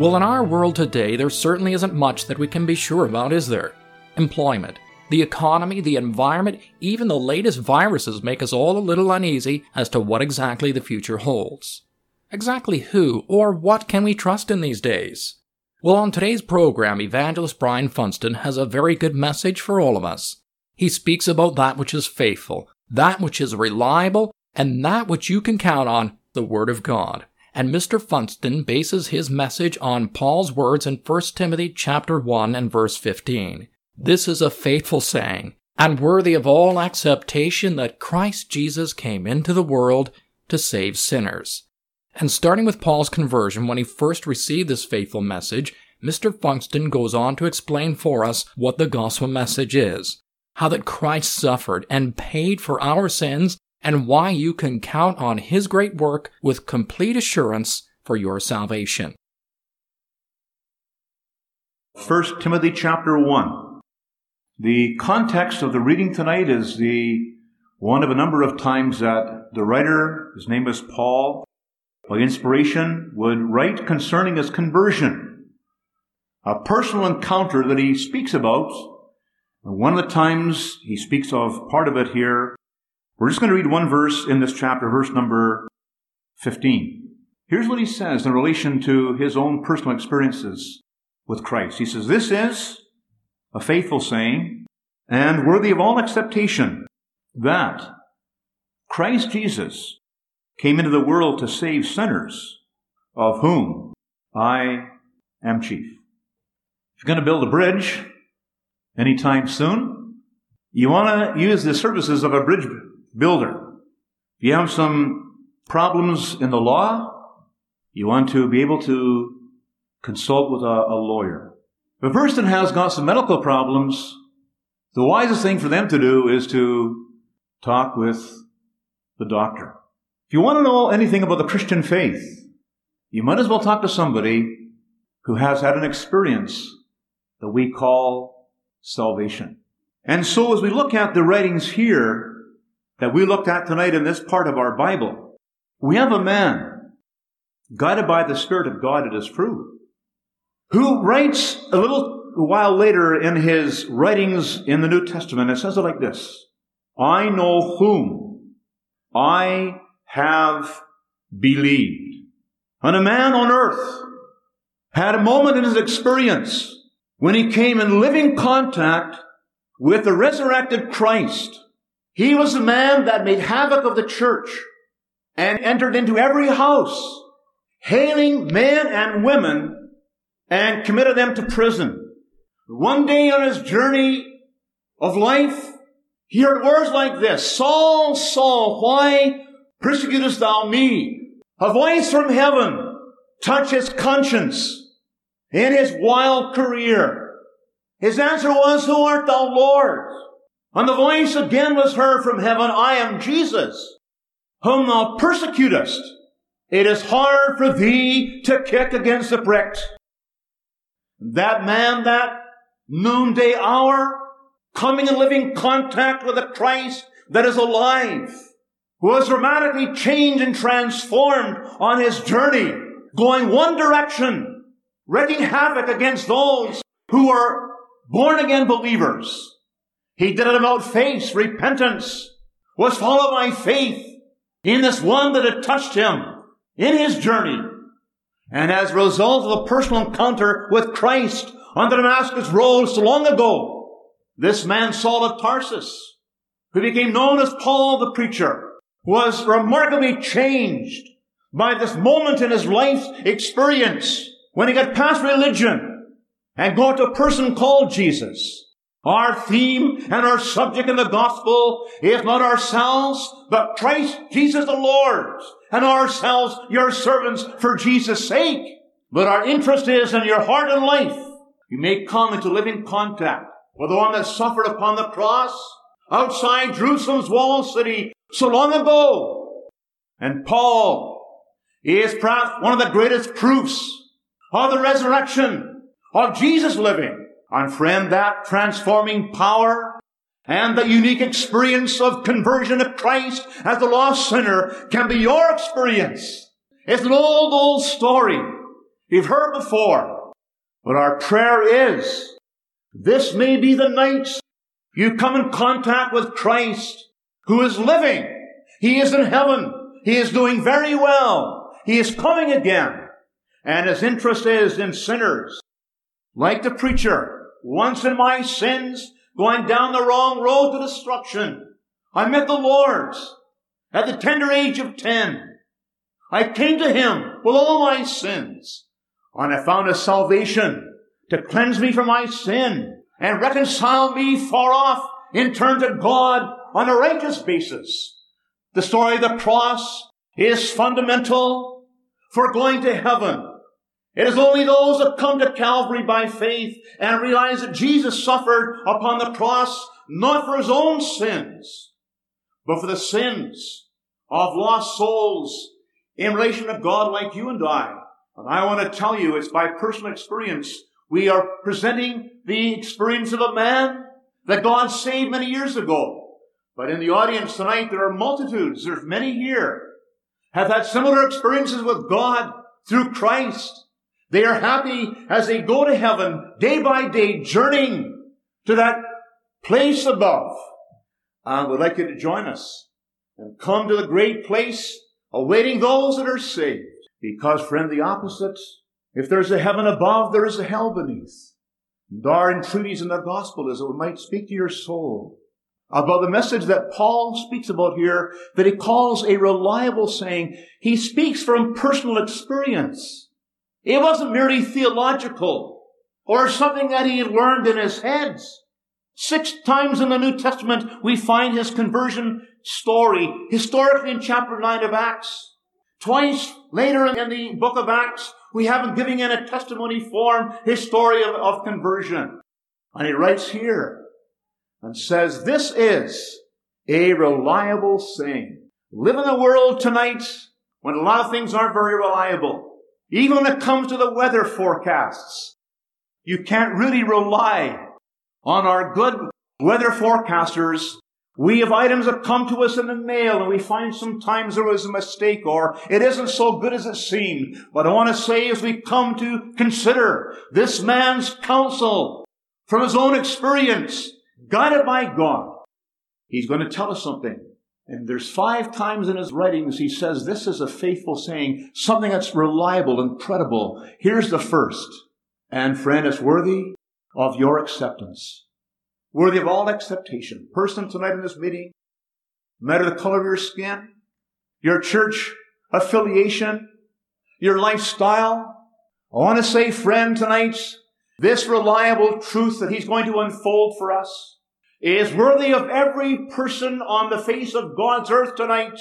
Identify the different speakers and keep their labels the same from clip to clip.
Speaker 1: Well, in our world today, there certainly isn't much that we can be sure about, is there? Employment, the economy, the environment, even the latest viruses make us all a little uneasy as to what exactly the future holds. Exactly who or what can we trust in these days? Well, on today's program, Evangelist Brian Funston has a very good message for all of us. He speaks about that which is faithful, that which is reliable, and that which you can count on, the Word of God and Mr. Funston bases his message on Paul's words in 1 Timothy chapter 1 and verse 15. This is a faithful saying, and worthy of all acceptation that Christ Jesus came into the world to save sinners. And starting with Paul's conversion when he first received this faithful message, Mr. Funston goes on to explain for us what the gospel message is, how that Christ suffered and paid for our sins and why you can count on His great work with complete assurance for your salvation.
Speaker 2: 1 Timothy chapter 1. The context of the reading tonight is the one of a number of times that the writer, his name is Paul, by inspiration, would write concerning his conversion. A personal encounter that he speaks about. And One of the times he speaks of part of it here we're just going to read one verse in this chapter, verse number 15. Here's what he says in relation to his own personal experiences with Christ. He says, This is a faithful saying and worthy of all acceptation that Christ Jesus came into the world to save sinners, of whom I am chief. If you're going to build a bridge anytime soon, you want to use the services of a bridge builder. If you have some problems in the law, you want to be able to consult with a, a lawyer. If a person has got some medical problems, the wisest thing for them to do is to talk with the doctor. If you want to know anything about the Christian faith, you might as well talk to somebody who has had an experience that we call salvation. And so as we look at the writings here, that we looked at tonight in this part of our Bible, we have a man guided by the Spirit of God, it is true, who writes a little while later in his writings in the New Testament, it says it like this I know whom I have believed. And a man on earth had a moment in his experience when he came in living contact with the resurrected Christ he was the man that made havoc of the church and entered into every house, hailing men and women and committed them to prison. One day on his journey of life, he heard words like this, Saul, Saul, why persecutest thou me? A voice from heaven touched his conscience in his wild career. His answer was, Who art thou, Lord? And the voice again was heard from heaven, I am Jesus, whom thou persecutest. It is hard for thee to kick against the pricks. That man, that noonday hour, coming in living contact with a Christ that is alive, was dramatically changed and transformed on his journey, going one direction, wreaking havoc against those who are born again believers. He did it about faith, repentance, was followed by faith in this one that had touched him in his journey. And as a result of a personal encounter with Christ on the Damascus Road so long ago, this man Saul of Tarsus, who became known as Paul the preacher, was remarkably changed by this moment in his life experience when he got past religion and got to a person called Jesus Our theme and our subject in the gospel is not ourselves, but Christ Jesus the Lord, and ourselves your servants for Jesus' sake. But our interest is in your heart and life. You may come into living contact with the one that suffered upon the cross outside Jerusalem's wall city so long ago. And Paul is perhaps one of the greatest proofs of the resurrection of Jesus living. And friend, that transforming power and the unique experience of conversion of Christ as the lost sinner can be your experience. It's an old, old story you've heard before. But our prayer is, this may be the night you come in contact with Christ who is living. He is in heaven. He is doing very well. He is coming again. And his interest is in sinners. Like the preacher, once in my sins, going down the wrong road to destruction. I met the Lord at the tender age of ten. I came to him with all my sins, and I found a salvation to cleanse me from my sin and reconcile me far off in turn to God on a righteous basis. The story of the cross is fundamental for going to heaven. It is only those that come to Calvary by faith and realize that Jesus suffered upon the cross not for his own sins, but for the sins of lost souls in relation to God like you and I. And I want to tell you, it's by personal experience. We are presenting the experience of a man that God saved many years ago. But in the audience tonight, there are multitudes, there's many here, have had similar experiences with God through Christ. They are happy as they go to heaven day by day, journeying to that place above. And we'd like you to join us and come to the great place awaiting those that are saved. Because, friend, the opposite, if there's a heaven above, there is a hell beneath. And our entreaties in the gospel is that we might speak to your soul about the message that Paul speaks about here that he calls a reliable saying. He speaks from personal experience. It wasn't merely theological or something that he had learned in his heads. Six times in the New Testament, we find his conversion story, historically in chapter 9 of Acts. Twice later in the book of Acts, we have him giving in a testimony form his story of, of conversion. And he writes here and says, this is a reliable saying. Live in the world tonight when a lot of things aren't very reliable. Even when it comes to the weather forecasts, you can't really rely on our good weather forecasters. We have items that come to us in the mail and we find sometimes there was a mistake or it isn't so good as it seemed. But I want to say as we come to consider this man's counsel from his own experience, guided by God, he's going to tell us something and there's five times in his writings he says this is a faithful saying, something that's reliable and credible. Here's the first. And friend, it's worthy of your acceptance. Worthy of all acceptation. Person tonight in this meeting, no matter the color of your skin, your church affiliation, your lifestyle. I want to say, friend, tonight, this reliable truth that he's going to unfold for us is worthy of every person on the face of God's earth tonight.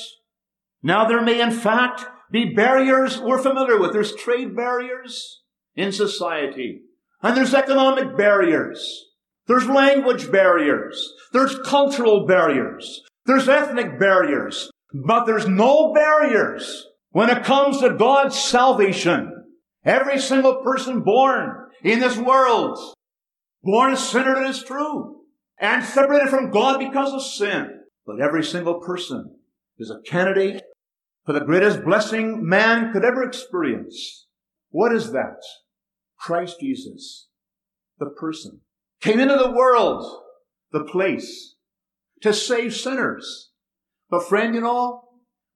Speaker 2: Now there may in fact be barriers we're familiar with. There's trade barriers in society. And there's economic barriers. There's language barriers. There's cultural barriers. There's ethnic barriers. But there's no barriers when it comes to God's salvation. Every single person born in this world, born a sinner, it is true and separated from God because of sin. But every single person is a candidate for the greatest blessing man could ever experience. What is that? Christ Jesus, the person, came into the world, the place, to save sinners. But friend, you know,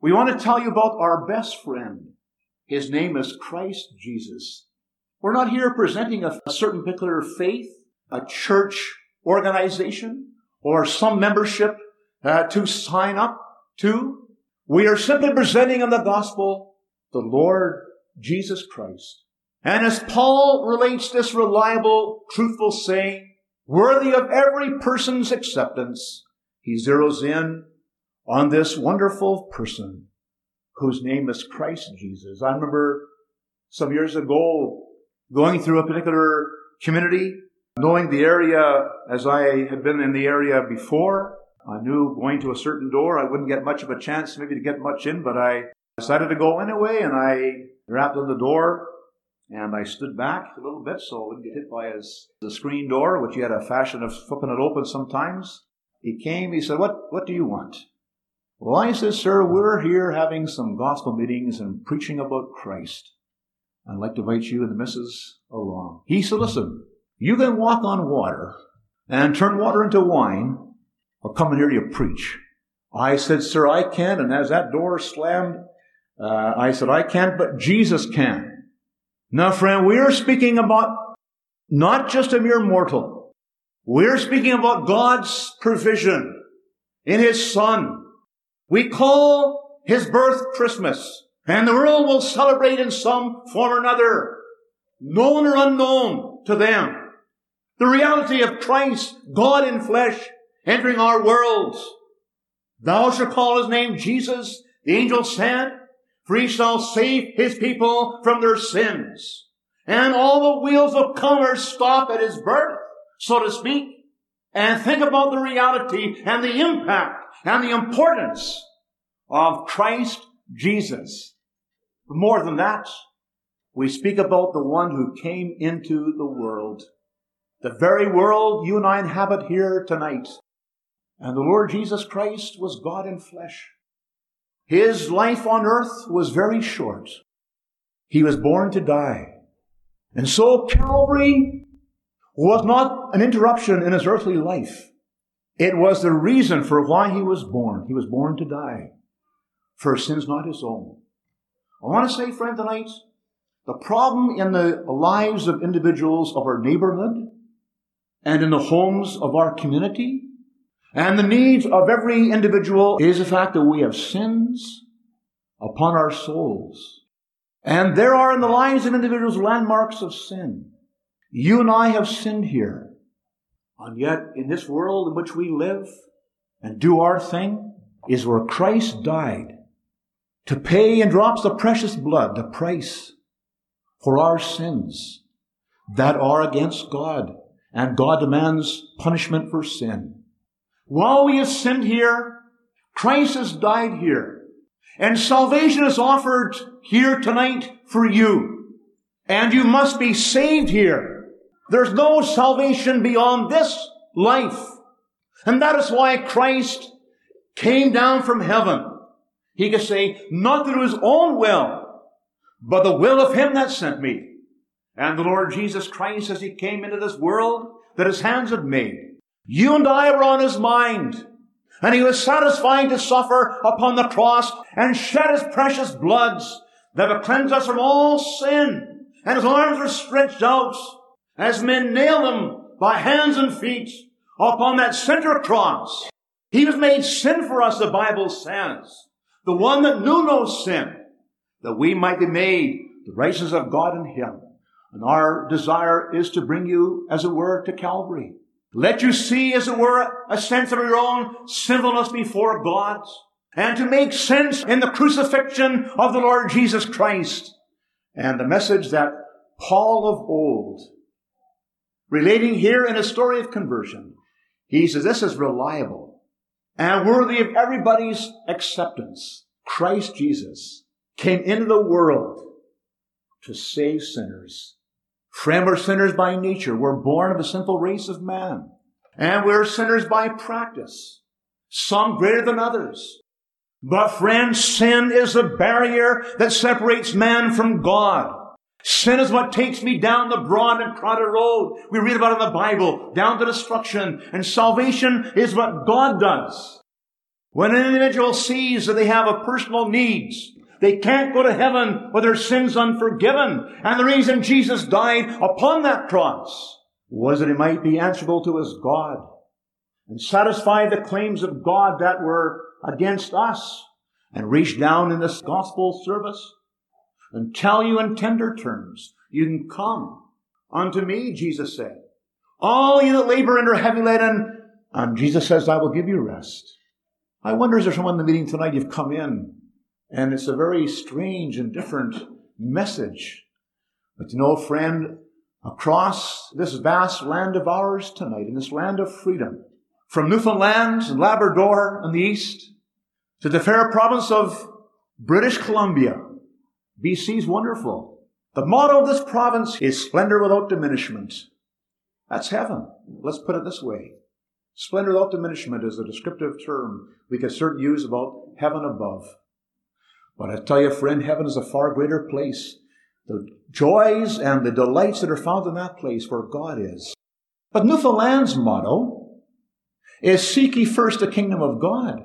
Speaker 2: we want to tell you about our best friend. His name is Christ Jesus. We're not here presenting a, a certain particular faith, a church organization or some membership uh, to sign up to. We are simply presenting in the gospel the Lord Jesus Christ. And as Paul relates this reliable, truthful saying, worthy of every person's acceptance, he zeroes in on this wonderful person whose name is Christ Jesus. I remember some years ago going through a particular community, knowing the area as I had been in the area before. I knew going to a certain door, I wouldn't get much of a chance maybe to get much in, but I decided to go anyway and I rapped on the door and I stood back a little bit so I wouldn't get hit by his, the screen door, which he had a fashion of flipping it open sometimes. He came, he said, what, what do you want? Well, I said, sir, we're here having some gospel meetings and preaching about Christ. I'd like to invite you and the missus along. He said, listen, you can walk on water and turn water into wine or come and hear you preach. I said, sir, I can't. And as that door slammed, uh, I said, I can't, but Jesus can. Now, friend, we are speaking about not just a mere mortal. We're speaking about God's provision in His Son. We call His birth Christmas. And the world will celebrate in some form or another, known or unknown to them. The reality of Christ, God in flesh, entering our worlds. Thou shalt call his name Jesus, the angel said, for he shall save his people from their sins. And all the wheels of commerce stop at his birth, so to speak, and think about the reality and the impact and the importance of Christ Jesus. But more than that, we speak about the one who came into the world. The very world you and I inhabit here tonight. And the Lord Jesus Christ was God in flesh. His life on earth was very short. He was born to die. And so Calvary was not an interruption in his earthly life. It was the reason for why he was born. He was born to die for sins not his own. I want to say, friend, tonight, the problem in the lives of individuals of our neighborhood and in the homes of our community and the needs of every individual is the fact that we have sins upon our souls. And there are in the lives of individuals landmarks of sin. You and I have sinned here. And yet, in this world in which we live and do our thing, is where Christ died to pay in drops the precious blood, the price for our sins that are against God. And God demands punishment for sin. While we have sinned here, Christ has died here. And salvation is offered here tonight for you. And you must be saved here. There's no salvation beyond this life. And that is why Christ came down from heaven he could say, not through his own will, but the will of him that sent me. And the Lord Jesus Christ, as he came into this world that his hands had made, you and I were on his mind. And he was satisfied to suffer upon the cross and shed his precious bloods that would cleanse us from all sin. And his arms were stretched out as men nailed him by hands and feet upon that center cross. He was made sin for us, the Bible says the one that knew no sin, that we might be made the righteousness of God in him. And our desire is to bring you, as it were, to Calvary. Let you see, as it were, a sense of your own sinfulness before God, and to make sense in the crucifixion of the Lord Jesus Christ. And the message that Paul of old, relating here in a story of conversion, he says this is reliable and worthy of everybody's acceptance, Christ Jesus came into the world to save sinners. Friend, we're sinners by nature. We're born of a sinful race of man. And we're sinners by practice. Some greater than others. But friend, sin is the barrier that separates man from God. Sin is what takes me down the broad and crowded road. We read about in the Bible, down to destruction. And salvation is what God does. When an individual sees that they have a personal needs, they can't go to heaven with their sins unforgiven. And the reason Jesus died upon that cross was that he might be answerable to his God and satisfy the claims of God that were against us and reach down in this gospel service and tell you in tender terms, you can come unto me, Jesus said. All you that labor and are heavy laden, and Jesus says, I will give you rest. I wonder, is there someone in the meeting tonight you've come in, and it's a very strange and different message. But you know, friend, across this vast land of ours tonight, in this land of freedom, from Newfoundland and Labrador in the east to the fair province of British Columbia, BC is wonderful. The motto of this province is splendor without diminishment. That's heaven. Let's put it this way. Splendor without diminishment is a descriptive term we can certainly use about heaven above. But I tell you, friend, heaven is a far greater place. The joys and the delights that are found in that place where God is. But Newfoundland's motto is seek ye first the kingdom of God.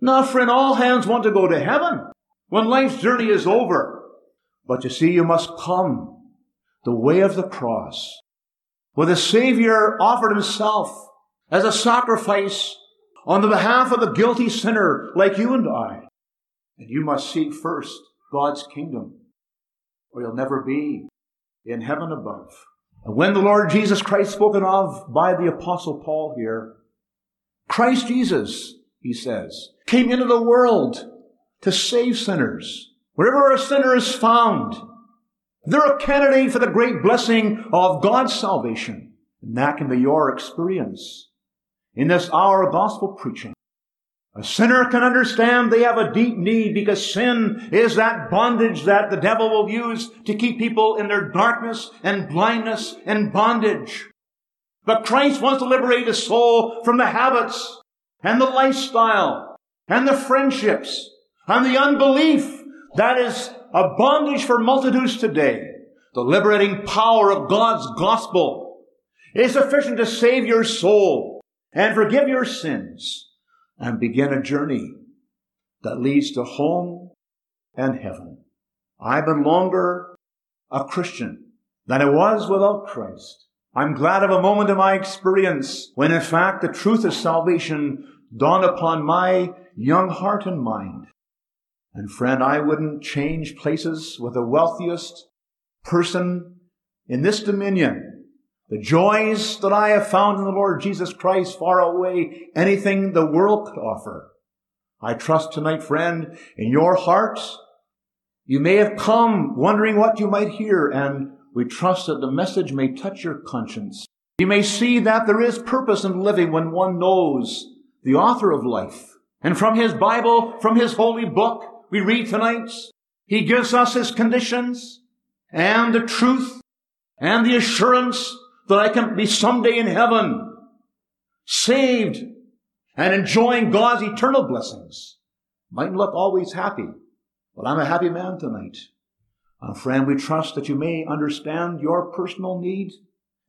Speaker 2: Now, friend, all hands want to go to heaven when life's journey is over. But you see, you must come the way of the cross, where the Savior offered himself as a sacrifice on the behalf of the guilty sinner like you and I. And you must seek first God's kingdom, or you'll never be in heaven above. And when the Lord Jesus Christ spoken of by the apostle Paul here, Christ Jesus, he says, came into the world to save sinners. Wherever a sinner is found, they're a candidate for the great blessing of God's salvation. And that can be your experience in this hour of gospel preaching. A sinner can understand they have a deep need because sin is that bondage that the devil will use to keep people in their darkness and blindness and bondage. But Christ wants to liberate his soul from the habits and the lifestyle and the friendships and the unbelief that is a bondage for multitudes today. The liberating power of God's gospel is sufficient to save your soul and forgive your sins and begin a journey that leads to home and heaven. I've been longer a Christian than I was without Christ. I'm glad of a moment in my experience when in fact the truth of salvation dawned upon my young heart and mind. And friend, I wouldn't change places with the wealthiest person in this dominion the joys that I have found in the Lord Jesus Christ far outweigh anything the world could offer. I trust tonight, friend, in your hearts, you may have come wondering what you might hear, and we trust that the message may touch your conscience. You may see that there is purpose in living when one knows the author of life. And from his Bible, from his holy book, we read tonight, he gives us his conditions and the truth and the assurance that I can be someday in heaven, saved and enjoying God's eternal blessings. Mightn't look always happy, but I'm a happy man tonight. And friend, we trust that you may understand your personal need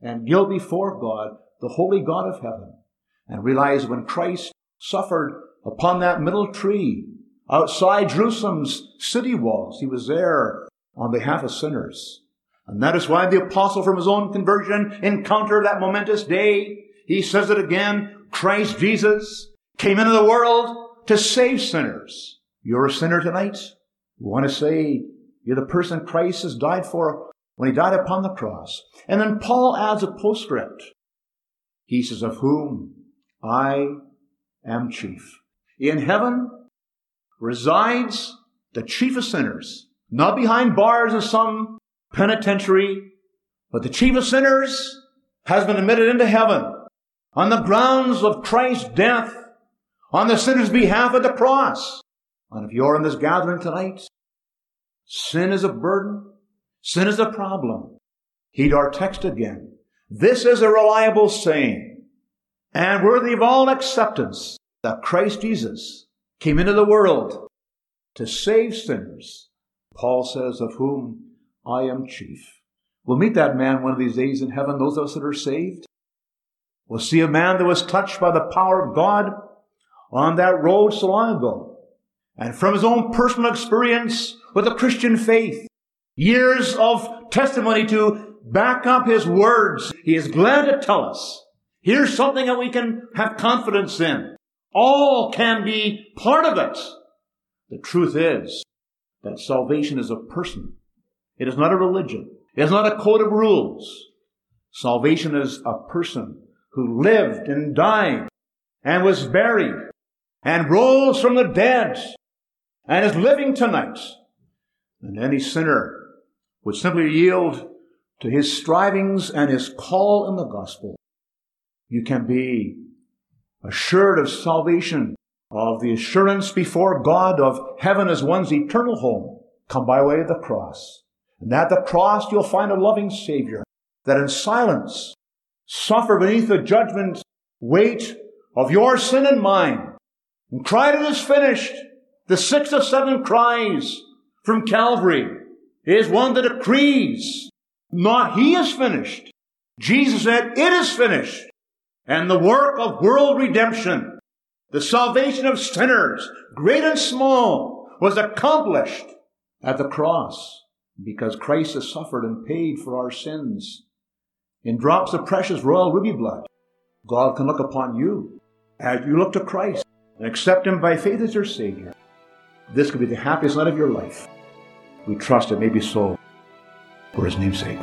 Speaker 2: and guilt before God, the holy God of heaven, and realize when Christ suffered upon that middle tree outside Jerusalem's city walls, he was there on behalf of sinners. And that is why the apostle from his own conversion encountered that momentous day. He says it again, Christ Jesus came into the world to save sinners. You're a sinner tonight. You want to say you're the person Christ has died for when he died upon the cross. And then Paul adds a postscript. He says, of whom I am chief. In heaven resides the chief of sinners, not behind bars of some penitentiary, but the chief of sinners has been admitted into heaven on the grounds of Christ's death on the sinner's behalf at the cross. And if you're in this gathering tonight, sin is a burden, sin is a problem. Heed our text again. This is a reliable saying and worthy of all acceptance that Christ Jesus came into the world to save sinners. Paul says, of whom I am chief. We'll meet that man one of these days in heaven, those of us that are saved. We'll see a man that was touched by the power of God on that road so long ago. And from his own personal experience with the Christian faith, years of testimony to back up his words, he is glad to tell us, here's something that we can have confidence in. All can be part of it. The truth is that salvation is a person. It is not a religion. It is not a code of rules. Salvation is a person who lived and died and was buried and rose from the dead and is living tonight. And any sinner would simply yield to his strivings and his call in the gospel. You can be assured of salvation, of the assurance before God of heaven as one's eternal home, come by way of the cross. And at the cross you'll find a loving Savior that in silence suffer beneath the judgment weight of your sin and mine and cried, it is finished. The sixth of seven cries from Calvary is one that decrees, not he is finished. Jesus said, it is finished. And the work of world redemption, the salvation of sinners, great and small, was accomplished at the cross because Christ has suffered and paid for our sins. In drops of precious royal ruby blood, God can look upon you as you look to Christ and accept Him by faith as your Savior. This could be the happiest night of your life. We trust it may be so for His name's sake.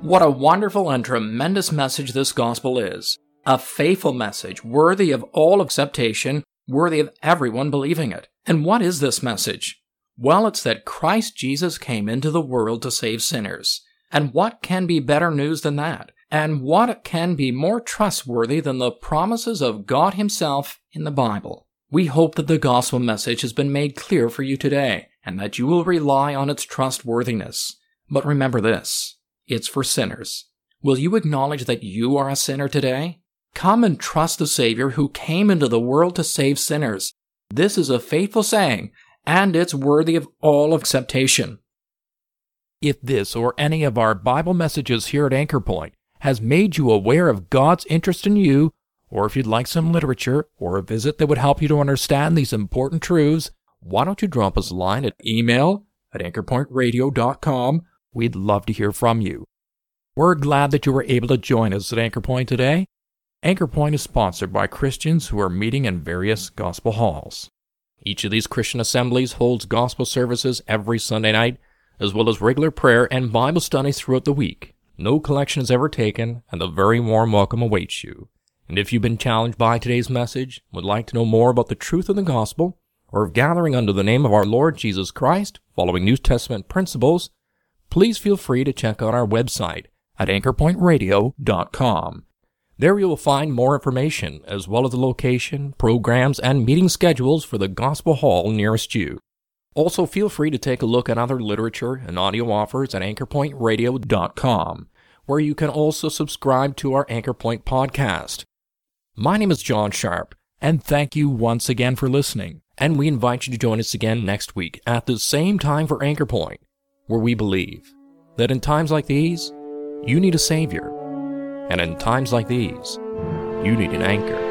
Speaker 1: What a wonderful and tremendous message this gospel is. A faithful message, worthy of all acceptation, worthy of everyone believing it. And what is this message? Well, it's that Christ Jesus came into the world to save sinners. And what can be better news than that? And what can be more trustworthy than the promises of God Himself in the Bible? We hope that the gospel message has been made clear for you today, and that you will rely on its trustworthiness. But remember this it's for sinners. Will you acknowledge that you are a sinner today? Come and trust the Savior who came into the world to save sinners. This is a faithful saying, and it's worthy of all acceptation. If this or any of our Bible messages here at Anchor Point has made you aware of God's interest in you, or if you'd like some literature or a visit that would help you to understand these important truths, why don't you drop us a line at email at anchorpointradio.com We'd love to hear from you. We're glad that you were able to join us at Anchor Point today. Anchor Point is sponsored by Christians who are meeting in various gospel halls. Each of these Christian assemblies holds gospel services every Sunday night, as well as regular prayer and Bible studies throughout the week. No collection is ever taken, and a very warm welcome awaits you. And if you've been challenged by today's message, would like to know more about the truth of the gospel, or of gathering under the name of our Lord Jesus Christ, following New Testament principles, please feel free to check out our website at anchorpointradio.com. There you will find more information, as well as the location, programs, and meeting schedules for the Gospel Hall nearest you. Also, feel free to take a look at other literature and audio offers at anchorpointradio.com, where you can also subscribe to our Anchorpoint podcast. My name is John Sharp, and thank you once again for listening. And we invite you to join us again next week at the same time for Anchorpoint where we believe that in times like these, you need a Savior, and in times like these, you need an anchor.